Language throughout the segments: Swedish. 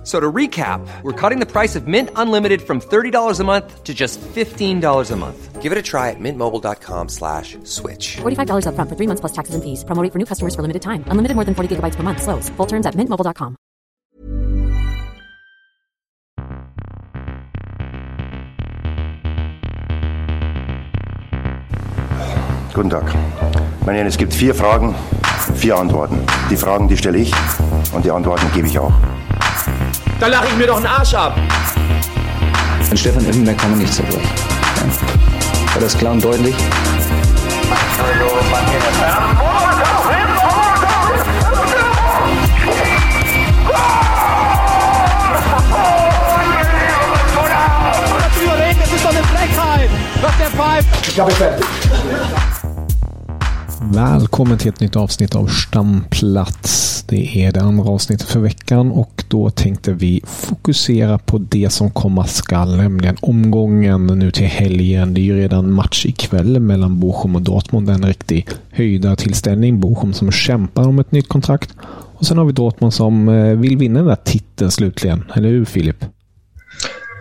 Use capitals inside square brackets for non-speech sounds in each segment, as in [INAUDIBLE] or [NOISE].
F- So to recap, we're cutting the price of Mint Unlimited from $30 a month to just $15 a month. Give it a try at mintmobile.com slash switch. $45 upfront for three months plus taxes and fees. Promo rate for new customers for limited time. Unlimited more than 40 gigabytes per month. Slows. Full terms at mintmobile.com. Guten Tag. Meine Herren, es gibt vier Fragen, vier Antworten. Die Fragen, die stelle ich und die Antworten gebe ich auch. Da lache ich mir doch einen Arsch ab. An Stefan Effenberg kann man nicht zerbrechen. Ja. War das klar und deutlich? Was der pfeift. Välkommen till ett nytt avsnitt av Stamplats. Det är det andra avsnittet för veckan och då tänkte vi fokusera på det som komma skall, nämligen omgången nu till helgen. Det är ju redan match ikväll mellan Bochum och Dortmund. En riktig höjdartillställning. Bochum som kämpar om ett nytt kontrakt. Och sen har vi Dortmund som eh, vill vinna den där titeln slutligen. Eller hur Filip?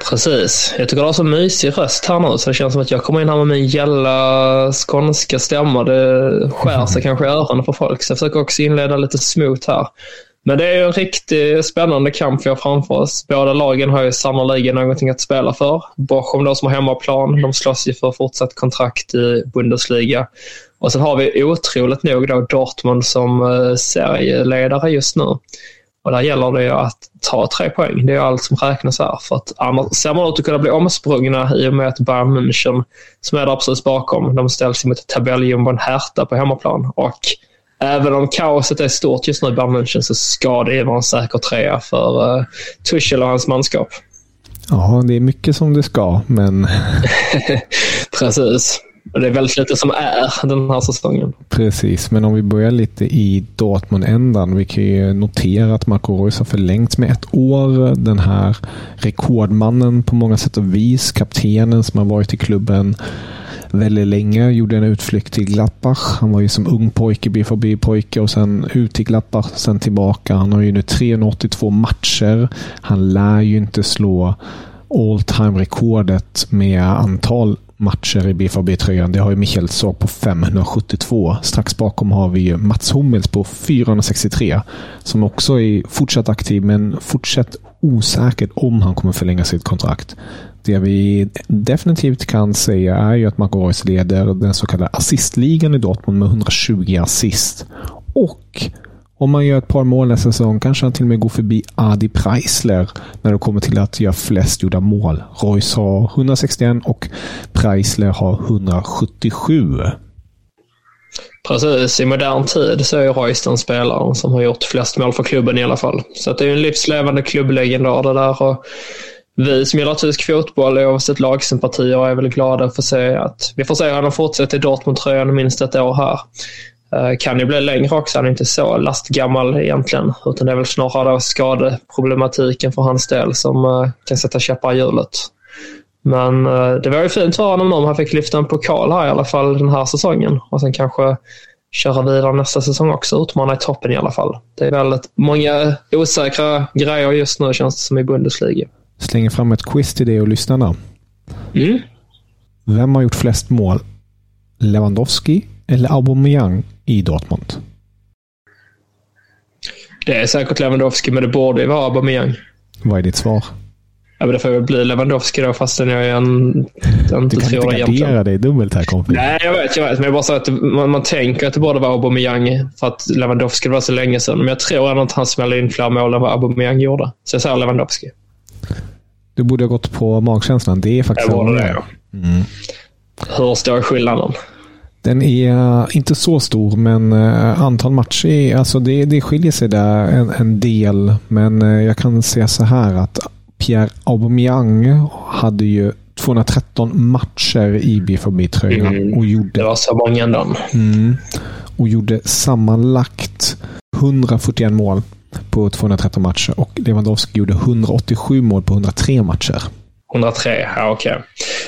Precis. Jag tycker du har så mysig röst här nu så det känns som att jag kommer in här med min gälla skånska stämma. Det skär sig kanske i öronen på folk så jag försöker också inleda lite smooth här. Men det är ju en riktigt spännande kamp vi har framför oss. Båda lagen har ju sannoliken någonting att spela för. Bochum då som har hemmaplan, de slåss ju för fortsatt kontrakt i Bundesliga. Och sen har vi otroligt nog då Dortmund som eh, serieledare just nu. Och där gäller det ju att ta tre poäng. Det är allt som räknas här. För att annars ser man ut att kunna bli omsprungna i och med att Bayern München, som är där precis bakom, de ställs mot tabelljumbon Hertha på hemmaplan. Och även om kaoset är stort just nu i Bayern München så ska det vara en säker trea för uh, Tuchel och hans manskap. Ja, det är mycket som det ska, men [LAUGHS] Precis. Och det är väldigt lite som är den här säsongen. Precis, men om vi börjar lite i Dortmund-ändan. Vi kan ju notera att Marco Reus har förlängts med ett år. Den här rekordmannen på många sätt och vis. Kaptenen som har varit i klubben väldigt länge. Gjorde en utflykt till Glappach. Han var ju som ung pojke, BVB-pojke och sen ut till Glappach, sen tillbaka. Han har ju nu 382 matcher. Han lär ju inte slå all time rekordet med antal matcher i BFAB-tröjan. Det har ju Michael Sorg på 572. Strax bakom har vi Mats Hummels på 463. Som också är fortsatt aktiv, men fortsatt osäkert om han kommer förlänga sitt kontrakt. Det vi definitivt kan säga är ju att Marco Reus leder den så kallade assistligan i Dortmund med 120 assist. Och om man gör ett par mål nästa säsong kanske han till och med går förbi Adi Preisler när det kommer till att göra flest gjorda mål. Royce har 161 och Preisler har 177. Precis, i modern tid så är Royce den spelaren som har gjort flest mål för klubben i alla fall. Så att det är en livslevande klubblegendar det där. Och vi som gillar tysk fotboll oavsett lagsympatier är väl glada för att se att vi får se honom fortsätta i Dortmund-tröjan minst ett år här. Eh, Kan ju bli längre också, han är inte så lastgammal egentligen. Utan det är väl snarare skadeproblematiken för hans del som eh, kan sätta käppar i hjulet. Men eh, det var ju fint för honom om han fick lyfta en pokal här i alla fall den här säsongen. Och sen kanske köra vidare nästa säsong också. Utmana i toppen i alla fall. Det är väldigt många osäkra grejer just nu känns det som i Bundesliga. Slänger fram ett quiz till dig och lyssnarna. Mm. Vem har gjort flest mål? Lewandowski eller Aubameyang Dortmund? Det är säkert Lewandowski, men det borde ju vara Aubameyang. Vad är ditt svar? Ja, men det får väl bli Lewandowski då, fastän jag, en, jag inte Du kan tror inte det egentligen. gardera dig dubbelt här kompis. Nej, jag vet. Jag vet. Men jag bara sa att man, man tänker att det borde vara Aubameyang för att Lewandowski var så länge sedan. Men jag tror ändå att han smällde in fler mål än vad Aubameyang gjorde. Så jag säger Lewandowski. Du borde ha gått på magkänslan. Det är faktiskt Jag borde det, ja. Hur stor är skillnaden? Den är eh, inte så stor, men eh, antal matcher, alltså det, det skiljer sig där en, en del. Men eh, jag kan säga så här att Pierre Aubameyang hade ju 213 matcher i BVB-tröjan Mm. och Det var så många ändå. mm, och gjorde sammanlagt 141 mål. på 213 matcher och Lewandowski gjorde 187 mål på 103 matcher. 103, ja okej. Okay.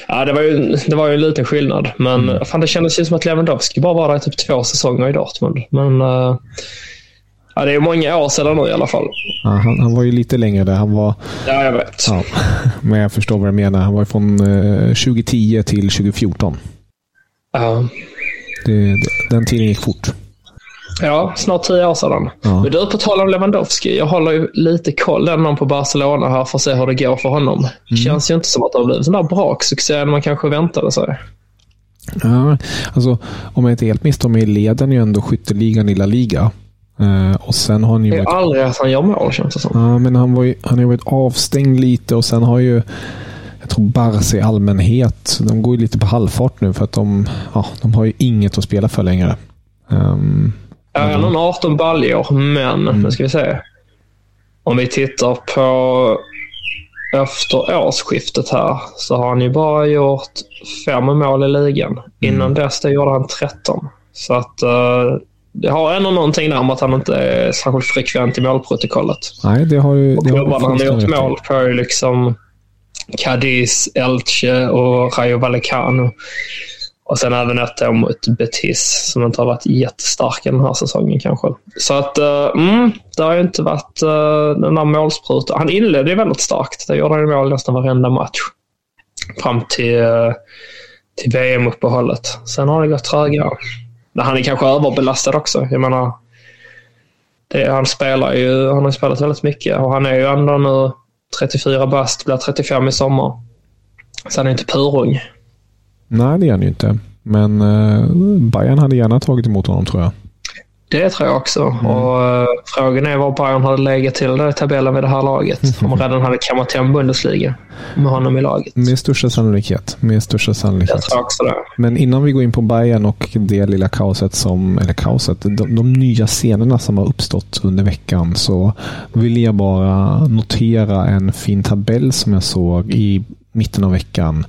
Ja, det var, ju, det var ju en liten skillnad. Men mm. fan, det kändes ju som att Lewandowski bara var där i typ två säsonger i Dortmund. Men uh, ja, det är många år sedan nu i alla fall. Ja, han, han, var ju lite längre där. Han var, ja, jag vet. Ja, [LAUGHS] men jag förstår vad du menar. Han var från uh, 2010 till 2014. Ja. Det, det, den tiden gick fort. Ja, snart tio år sedan. Ja. Men du, på tal om Lewandowski. Jag håller ju lite koll ännu på Barcelona här för att se hur det går för honom. Mm. Känns ju inte som att det har blivit en där braksuccé man kanske väntade sig. Ja, alltså om jag inte helt misstar mig leder han ju ändå skytteligan i La Liga. Uh, och sen har han ju det är varit... aldrig att han gör mål känns det som. Ja, men han, var ju, han har ju varit avstängd lite och sen har ju jag tror Barca i allmänhet, de går ju lite på halvfart nu för att de, ja, de har ju inget att spela för längre. Um, Ja, han har 18 baljor, men mm. nu ska vi se. Om vi tittar på efter årsskiftet här så har han ju bara gjort fem mål i ligan. Mm. Innan dess det gjorde han 13. Så att uh, det har ändå någonting där med att han inte är särskilt frekvent i målprotokollet. Nej, det har ju... Det har han har gjort mål på liksom Cadiz, Elche och Rayo Vallecano. Och sen även ett mot Betis som inte har varit jättestarka den här säsongen kanske. Så att, uh, mm, det har ju inte varit uh, den där målsprutan. Han inledde ju väldigt starkt. Det gjorde han mål nästan varenda match. Fram till, uh, till VM-uppehållet. Sen har det gått trögare. Men han är kanske överbelastad också. Jag menar, det, han spelar ju, han har spelat väldigt mycket och han är ju ändå nu 34 bast, blir 35 i sommar. Så han är inte purung. Nej, det är han ju inte. Men eh, Bayern hade gärna tagit emot honom tror jag. Det tror jag också. Mm. Och, uh, frågan är var Bayern hade legat till där i tabellen vid det här laget. [LAUGHS] Om man redan hade kammat hem Bundesliga med honom i laget. Med största sannolikhet. Med största sannolikhet. Jag tror också det. Men innan vi går in på Bayern och det lilla kaoset som, eller kaoset, de, de nya scenerna som har uppstått under veckan så vill jag bara notera en fin tabell som jag såg i mitten av veckan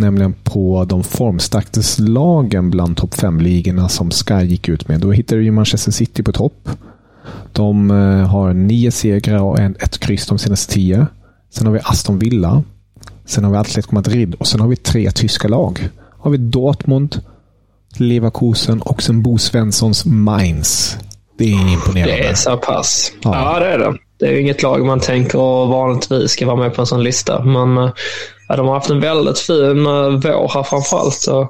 nämligen på de formstarkaste lagen bland topp 5-ligorna som Sky gick ut med. Då hittade vi Manchester City på topp. De eh, har nio segrar och ett kryss de senaste tio. Sen har vi Aston Villa. Sen har vi Atletico Madrid och sen har vi tre tyska lag. har vi Dortmund, Leverkusen och sen Bo Svenssons Mainz. Det är imponerande. Det är så pass. Ja. ja, det är det. Det är inget lag man tänker vanligtvis ska vara med på en sån lista. Men eh, ja, de har haft en väldigt fin eh, vår här framförallt. Så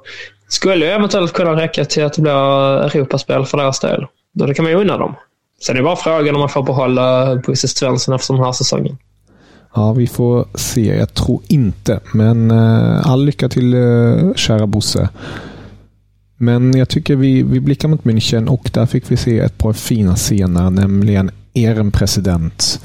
skulle ju eventuellt kunna räcka till att det blir Europaspel för deras del. Då det kan man ju unna dem. Sen är det bara frågan om man får behålla Bosse Svensson efter den här säsongen. Ja, vi får se. Jag tror inte. Men eh, all lycka till eh, kära Bosse. Men jag tycker vi, vi blickar mot München och där fick vi se ett par fina scener, nämligen er president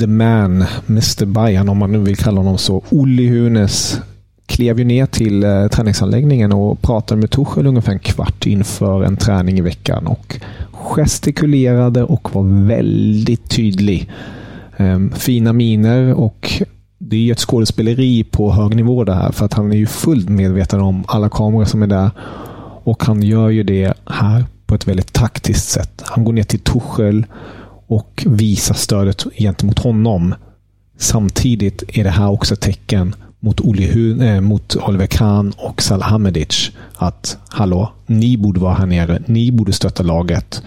the man, Mr Bayern om man nu vill kalla honom så, Olli Hunes klev ju ner till eh, träningsanläggningen och pratade med Torshäll ungefär en kvart inför en träning i veckan och gestikulerade och var väldigt tydlig. Ehm, fina miner och det är ju ett skådespeleri på hög nivå det här för att han är ju fullt medveten om alla kameror som är där och han gör ju det här på ett väldigt taktiskt sätt. Han går ner till Torshäll och visa stödet gentemot honom. Samtidigt är det här också ett tecken mot, Oli, eh, mot Oliver Kahn och Salhamedic. Att hallå, ni borde vara här nere. Ni borde stötta laget.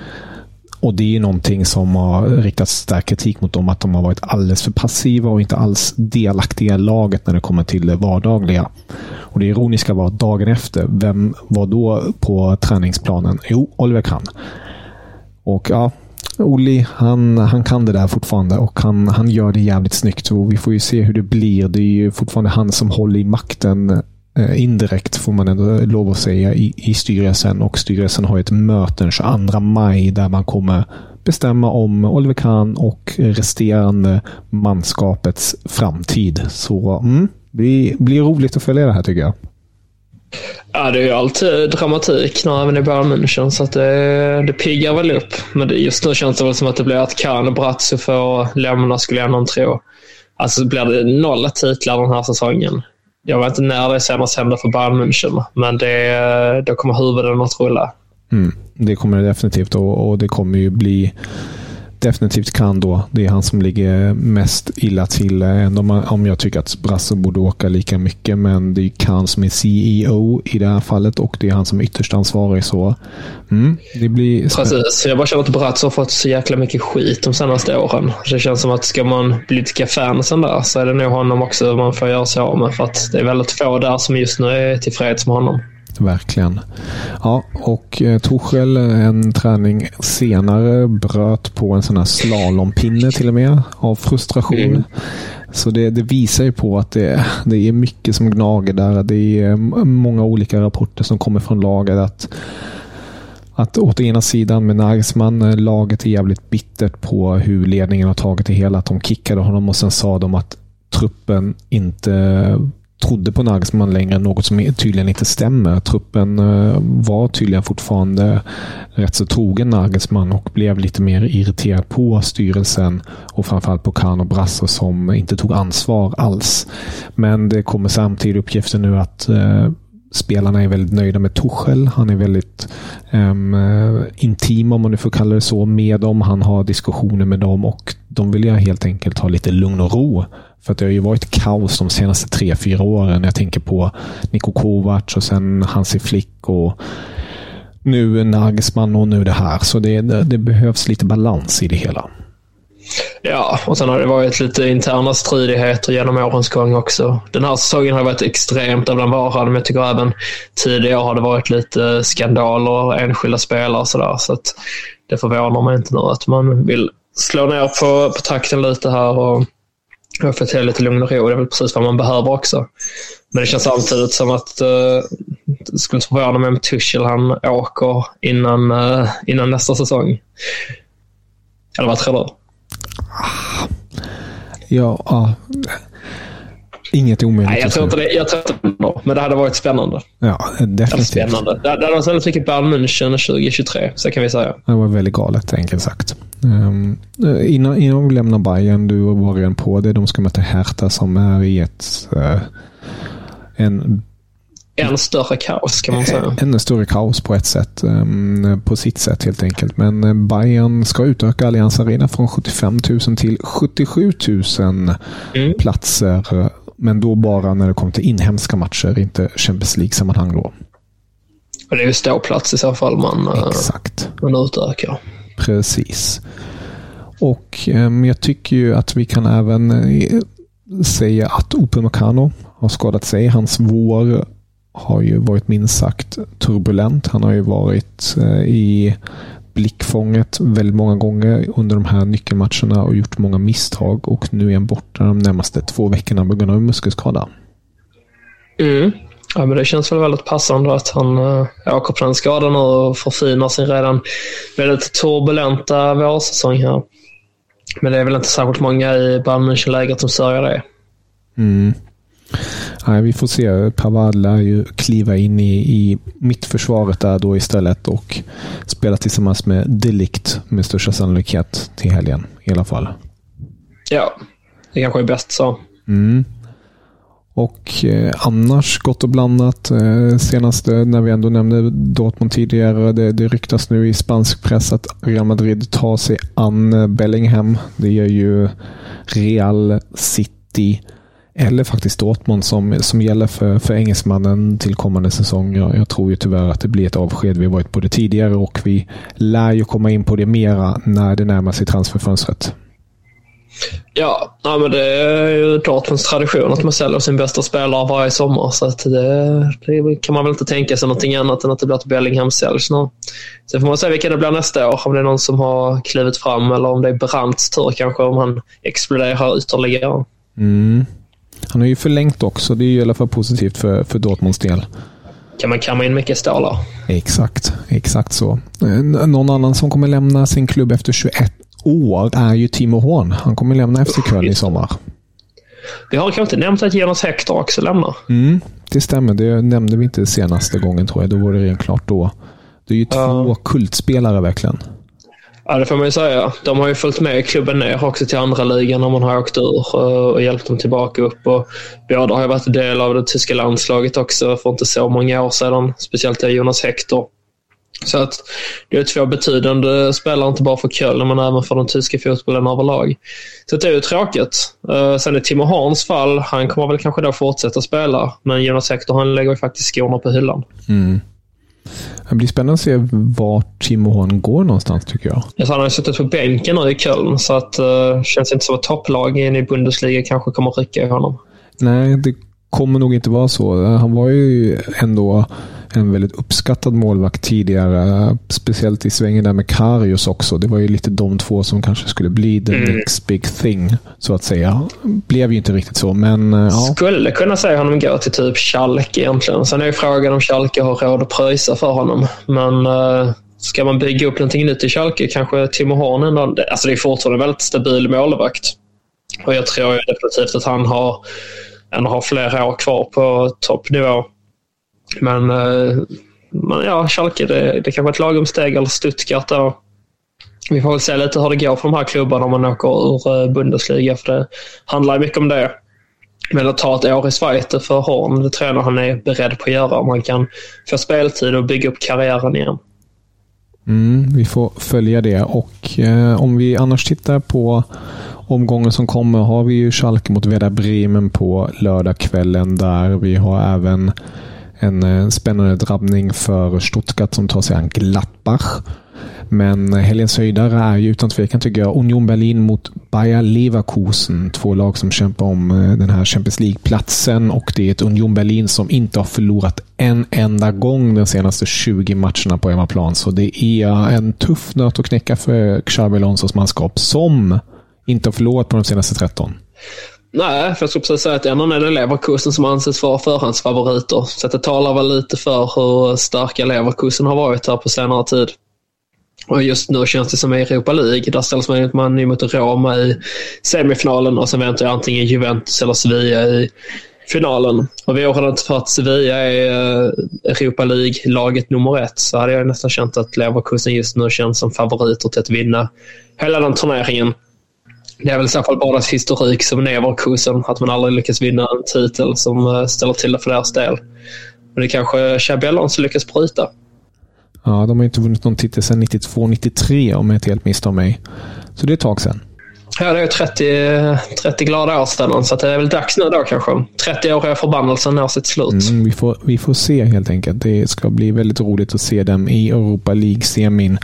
Och det är någonting som har riktats stark kritik mot dem. Att de har varit alldeles för passiva och inte alls delaktiga i laget när det kommer till det vardagliga. Och det ironiska var att dagen efter, vem var då på träningsplanen? Jo, Oliver Kahn. Och ja, Olli, han, han kan det där fortfarande och han, han gör det jävligt snyggt. Och vi får ju se hur det blir. Det är ju fortfarande han som håller i makten eh, indirekt, får man ändå lov att säga, i, i styrelsen. Och styrelsen har ett möte den 22 maj där man kommer bestämma om Oliver Kahn och resterande manskapets framtid. Så mm, det blir roligt att följa det här tycker jag. Ja, det är ju alltid dramatik när även i Bayern München, så att det, det piggar väl upp. Men det, just nu känns det väl som att det blir att Kahn och Bratzo får lämna, skulle jag nog tro. Alltså blir det noll titlar den här säsongen. Jag vet inte när det senast hände för Bayern München, men det, då kommer huvuden att rulla. Mm, det kommer det definitivt och, och det kommer ju bli definitivt kan då. Det är han som ligger mest illa till. Ändå om jag tycker att Brasse borde åka lika mycket. Men det är Kahn som är CEO i det här fallet och det är han som är ytterst ansvarig. Så mm, det blir Precis. Jag bara känner att Brasse har fått så jäkla mycket skit de senaste åren. Det känns som att ska man blidka fansen där så är det nog honom också man får göra sig av med. För att det är väldigt få där som just nu är tillfreds med honom. Verkligen. Ja, och eh, Torshäll en träning senare bröt på en sån här slalompinne till och med av frustration. Mm. Så det, det, visar ju på att det, det är mycket som gnager där. Det är många olika rapporter som kommer från laget. att att åt ena sidan med Nagelsmann, eh, laget är jävligt bittert på hur ledningen har tagit det hela. Att de kickade honom och sen sa de att truppen inte trodde på Nagelsmann längre, något som tydligen inte stämmer. Truppen eh, var tydligen fortfarande rätt så trogen Nagelsmann och blev lite mer irriterad på styrelsen och framförallt på Kahn och Brasse som inte tog ansvar alls. Men det kommer samtidigt uppgifter nu att eh, spelarna är väldigt nöjda med Tuchel. Han är väldigt um, intim, om man nu får kalla det så, med dem. Han har diskussioner med dem och de vill ju helt enkelt ha lite lugn och ro. För att det har ju varit kaos de senaste tre, fyra åren. Jag tänker på Niko Kovac och sen Hansi Flick och nu Nagelsmann och nu det här. Så det, det behövs lite balans i det hela. Ja, och sen har det varit lite interna stridigheter genom årens gång också. Den här säsongen har varit extremt av den varan, men jag tycker även tidigare har det varit lite skandaler, enskilda spelare och sådär. Så att det förvånar mig inte nu att man vill slå ner på, på takten lite här och, och få till lite lugn och ro. Det är väl precis vad man behöver också. Men det känns samtidigt som att uh, det skulle inte förvåna mig om Tuchel han åker innan, uh, innan nästa säsong. Eller vad tror du? Ja, ja. Inget omöjligt. Nej, jag tror inte det. Jag tror inte det men det hade varit spännande. Ja, definitivt. Spännande. Det hade varit väldigt mycket Bayern München 2023, så kan vi säga. Det var väldigt galet, enkelt sagt. Um, innan, innan vi lämnar Bayern, du var redan på det. De ska möta Hertha som är i ett... Uh, en än större kaos kan man säga. Ännu större kaos på ett sätt. Ehm, på sitt sätt helt enkelt. Men eh, Bayern ska utöka Allians Arena från 75 000 till 77 000 mm. platser. Men då bara när det kommer till inhemska matcher, inte Champions League-sammanhang då. Och det är ju ståplats i så fall man, eh, Exakt. man utökar. Precis. Och ehm, jag tycker ju att vi kan även eh, säga att Upamecano har skadat sig. Hans vår har ju varit minst sagt turbulent. Han har ju varit eh, i blickfånget väldigt många gånger under de här nyckelmatcherna och gjort många misstag. Och nu är han borta de närmaste två veckorna på grund av muskelskada. Mm. Ja, men det känns väl väldigt passande att han äh, åker på den skadan och förfinar sin redan väldigt turbulenta vårsäsong här. Men det är väl inte särskilt många i Bayern München-lägret som sörjer det. Mm. Nej, vi får se. Pavard lär ju kliva in i, i mittförsvaret där då istället och spela tillsammans med Delict med största sannolikhet till helgen i alla fall. Ja, det kanske är bäst så. Mm. Och eh, annars gott och blandat. Eh, senaste, när vi ändå nämnde Dortmund tidigare, det, det ryktas nu i spansk press att Real Madrid tar sig an eh, Bellingham. Det gör ju Real City eller faktiskt Dortmund som, som gäller för, för engelsmannen till kommande säsong. Jag, jag tror ju tyvärr att det blir ett avsked. Vi har varit på det tidigare och vi lär ju komma in på det mera när det närmar sig transferfönstret. Ja, ja men det är ju Dortmunds tradition att man säljer sin bästa spelare varje sommar. Så att det, det, kan man väl inte tänka sig någonting annat än att det blir att Bellingham säljs nu. Sen får man se vilka det blir nästa år. Om det är någon som har klivit fram eller om det är Brandts tur kanske om han exploderar ytterligare. Mm. Han har ju förlängt också. Det är ju i alla fall positivt för, för Dortmunds del. Kan man kamma in mycket stålar? Exakt, exakt så. Någon annan som kommer lämna sin klubb efter 21 år är ju Timo Horn. Han kommer lämna FC Köln i sommar. Vi har kanske inte nämnt att Jonas Hector också lämnar. Mm, det stämmer. Det nämnde vi inte senaste gången tror jag. Då var det rent klart då. Det är ju två uh. kultspelare verkligen. Ja, det får man ju säga. De har ju följt med klubben ner också till andra ligan när man har åkt ur och hjälpt dem tillbaka upp. Och båda har ju varit del av det tyska landslaget också för inte så många år sedan. Speciellt Jonas Hector. Så att det är två betydande spelare, inte bara för Köln men även för den tyska fotbollen överlag. Så det är ju tråkigt. Uh, sen i Timo Horns fall, han kommer väl kanske då fortsätta spela, men Jonas Hector han lägger ju faktiskt skorna på hyllan. Mm. Det blir spännande att se vart Timo Horn går någonstans tycker jag. Ja, han har ju suttit på bänken nu i Köln, så att uh, känns inte som att topplag i Bundesliga kanske kommer rycka i honom. Nej, det kommer nog inte vara så. Han var ju ändå en väldigt uppskattad målvakt tidigare. Speciellt i svängen där med Karius också. Det var ju lite de två som kanske skulle bli the mm. next big thing, så att säga. Blev ju inte riktigt så, men ja. Skulle kunna säga honom gå till typ Schalke egentligen. Sen är ju frågan om Schalke har råd att pröjsa för honom. Men uh, ska man bygga upp någonting nytt i Schalke, kanske Timo Horn ändå. Alltså det är fortfarande en väldigt stabil målvakt. Och jag tror definitivt att han har, han har flera år kvar på toppnivå. Men, eh, men ja, Schalke, det, det kanske är ett lagom steg, eller Stuttgart då. Vi får väl se lite hur det går för de här klubbarna om man åker ur eh, Bundesliga, för det handlar mycket om det. Men att ta ett år i Schweiz för Horn, det tror jag han är beredd på att göra om han kan få speltid och bygga upp karriären igen. Mm, vi får följa det och eh, om vi annars tittar på omgången som kommer har vi ju Schalke mot Werder Bremen på lördagskvällen där. Vi har även en, eh, spännande drabbning för Stuttgart som tar sig an Gladbach. Men helgens höjdare är ju utan tvekan tycker jag Union Berlin mot Bayer Leverkusen. Två lag som kämpar om eh, den här Champions League-platsen och det är ett Union Berlin som inte har förlorat en enda gång de senaste 20 matcherna på hemmaplan. Så det är en tuff nöt att knäcka för Xabi Alonsos manskap som inte har förlorat på de senaste 13. Nej, för jag skulle precis säga att ändå är det Leverkusen som anses vara förhandsfavoriter. Så det talar väl lite för hur starka Leverkusen har varit här på senare tid. Och just nu känns det som i Europa League. Där ställs man man mot Roma i semifinalen och sen väntar jag antingen Juventus eller Sevilla i finalen. Och vi har inte för att Sevilla är eh, Europa League-laget nummer ett så hade jag nästan känt att Leverkusen just nu känns som favoriter till att vinna hela den turneringen. Det är väl i så fall bara ett historik som Neverkusen, att man aldrig lyckas vinna en titel som eh, ställer till det för deras del. Men det kanske Chabellon som lyckas bryta. Ja, de har inte vunnit någon titel sedan 92-93 om jag inte helt misstar mig. Så det är ett tag sedan. Ja, det är 30, 30 glada år sedan, så det är väl dags nu då kanske. 30-åriga förbannelsen når sitt slut. Mm, vi, får, vi får se helt enkelt. Det ska bli väldigt roligt att se dem i Europa League-semin.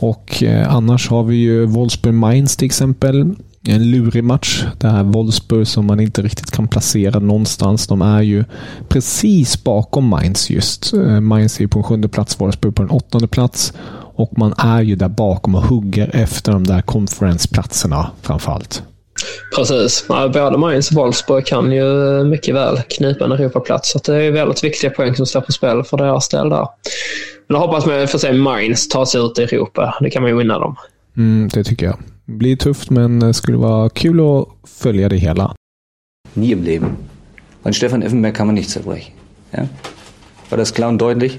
Och eh, annars har vi ju Wolfsburg Mainz till exempel. En lurig match. Det här Wolfsburg som man inte riktigt kan placera någonstans. De är ju precis bakom Mainz just. Eh, Mainz är ju på en sjunde plats, Wolfsburg på en åttonde plats. Och man är ju där bakom och hugger efter de där konferensplatserna framförallt. Precis. Både Mainz och Wolfsburg kan ju mycket väl knipa en Europaplats. Så det är väldigt viktiga poäng som står på spel för deras del där. Men jag hoppas man får se Mainz ta sig ut i Europa. Det kan man ju vinna dem. Mm, det tycker jag. Det blir tufft, men det skulle vara kul att följa det hela. Nie im Leben. An Stefan Effenberg kann man nicht zerbrechen. Ja? War das klar und deutlich?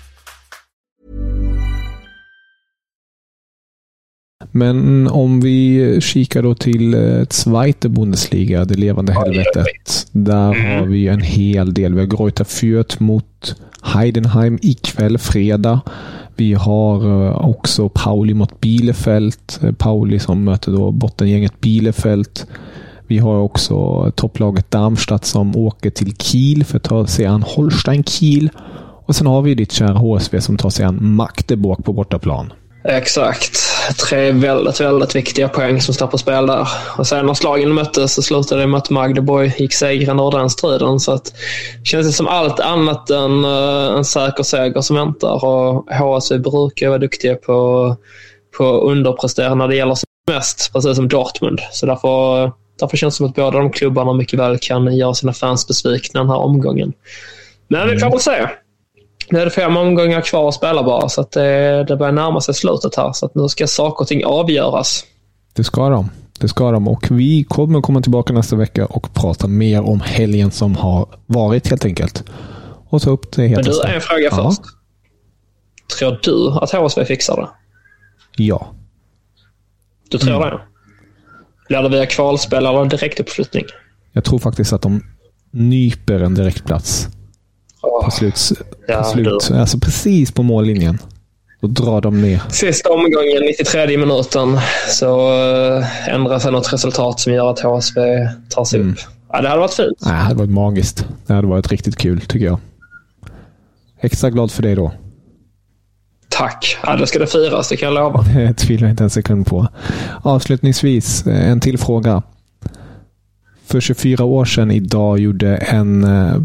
Men om vi kikar då till eh, Zweite Bundesliga, det levande helvetet. Där mm. har vi en hel del. Vi har Greuther Fürth mot Heidenheim ikväll, fredag. Vi har eh, också Pauli mot Bielefeld. Eh, Pauli som möter då bottengänget Bielefeld. Vi har också topplaget Darmstadt som åker till Kiel för att ta sig an Holstein Kiel. Och sen har vi ditt kära HSV som tar sig an Magdeburg på bortaplan. Exakt. Tre väldigt, väldigt viktiga poäng som står på spel där. Och sen när slagen möttes så slutade det med att Magdeborg gick segrande ur den striden. Så att det känns som allt annat än uh, en säker seger som väntar. Och HSV brukar vara duktiga på, på att underprestera när det gäller som mest, precis som Dortmund. Så därför, därför känns det som att båda de klubbarna mycket väl kan göra sina fans besvikna den här omgången. Men vi får väl se. Nu är det fem omgångar kvar att spela bara, så att det, det börjar närma sig slutet här. Så att nu ska saker och ting avgöras. Det ska de. Det ska de. Och vi kommer komma tillbaka nästa vecka och prata mer om helgen som har varit helt enkelt. Och ta upp det helt Men du, en fråga ja. först. Tror du att HSV fixar det? Ja. Du tror mm. det? Blir det via kvalspel eller direktuppflyttning? Jag tror faktiskt att de nyper en direktplats. Oh. På slut, ja, slut alltså precis på mållinjen. Då drar de ner. Sista omgången, 93 minuten, så ändrar sig något resultat som gör att HSV tar sig mm. upp. Ja, det hade varit fint. Ja, det hade varit magiskt. Det hade varit riktigt kul, tycker jag. Extra glad för dig då. Tack. Ja, det ska det firas, det kan jag lova. [LAUGHS] Det tvivlar jag inte en sekund på. Avslutningsvis, eh, en till fråga. För 24 år sedan idag gjorde en eh,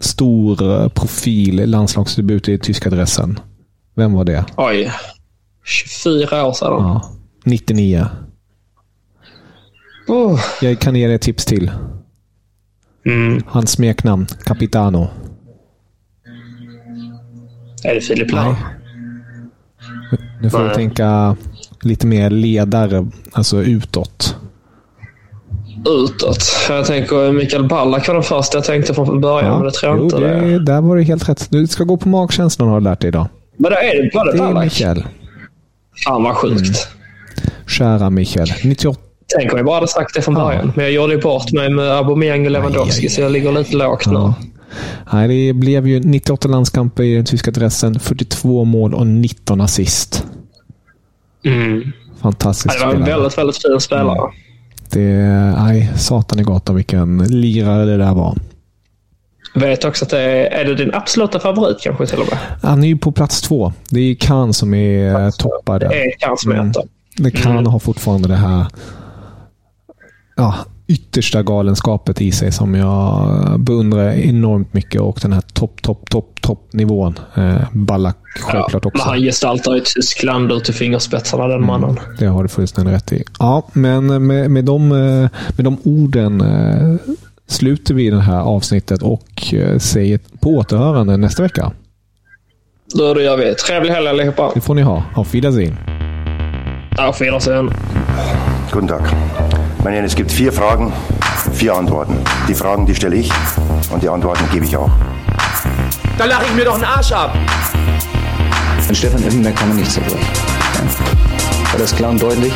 stor eh, profil landslagsdebut i tyska dressen. Vem var det? Oj. 24 år sedan. Ja. 99. Oh. Jag kan ge dig ett tips till. Mm. Hans smeknamn, Capitano. Är det Filip Lahm? Nu får Nej. du tänka lite mer ledare, alltså utåt. Utåt? Jag tänker Mikael Ballack var den första jag tänkte från början, ja. men det tror jag jo, inte. Det, det. Där var det helt rätt. Du ska gå på magkänslan har du lärt dig idag. Men då är det bara det Ballack? Mikael. Fan vad sjukt. Mm. Kära Mikael. 98 Tänk om jag bara hade sagt det från början. Ja. Men jag gjorde ju bort mig med Aubameyang och Lewandowski, aj, aj, aj. så jag ligger lite lågt ja. nu. Nej, det blev ju 98 landskamper i den tyska dressen, 42 mål och 19 assist. Mm. Fantastiskt Det var en väldigt, väldigt fin spelare. Mm. Det, nej, satan i gatan vilken lirare det där var. Vet också att det är, är det din absoluta favorit kanske till och med? Han är ju på plats två. Det är Kahn som är alltså, toppade. Det är Kahn som är mm. Det kan mm. ha fortfarande det här ja, yttersta galenskapet i sig som jag beundrar enormt mycket och den här topp, topp, topp, topp nivån. Eh, Ballack självklart ja, också. Men han gestaltar ju Tyskland ut till fingerspetsarna den mm, mannen. Det har du fullständigt rätt i. Ja, men med, med, de, eh, med de orden eh, sluter vi det här avsnittet och eh, säger på återhörande nästa vecka. Då det gör vi. Trevlig helg allihopa. Det får ni ha. Auf Wiedersehen. Auf Wiedersehen. Guten Tag. Meine, es gibt vier Fragen, vier Antworten. Die Fragen, die stelle ich und die Antworten gebe ich auch. Da lache ich mir doch einen Arsch ab. An Stefan Effenberg kann man nichts zerrühren. Ja. War das klar und deutlich?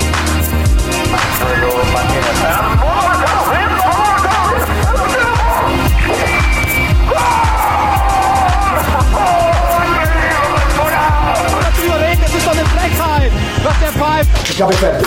Das ist doch eine Frechheit, was der pfeift. Ich habe fertig.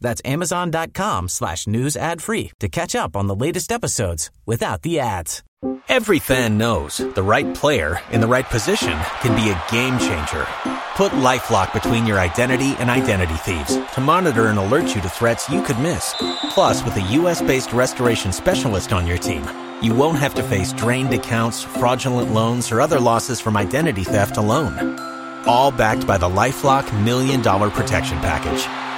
That's amazon.com slash news ad free to catch up on the latest episodes without the ads. Every fan knows the right player in the right position can be a game changer. Put LifeLock between your identity and identity thieves to monitor and alert you to threats you could miss. Plus, with a U.S.-based restoration specialist on your team, you won't have to face drained accounts, fraudulent loans, or other losses from identity theft alone. All backed by the LifeLock Million Dollar Protection Package.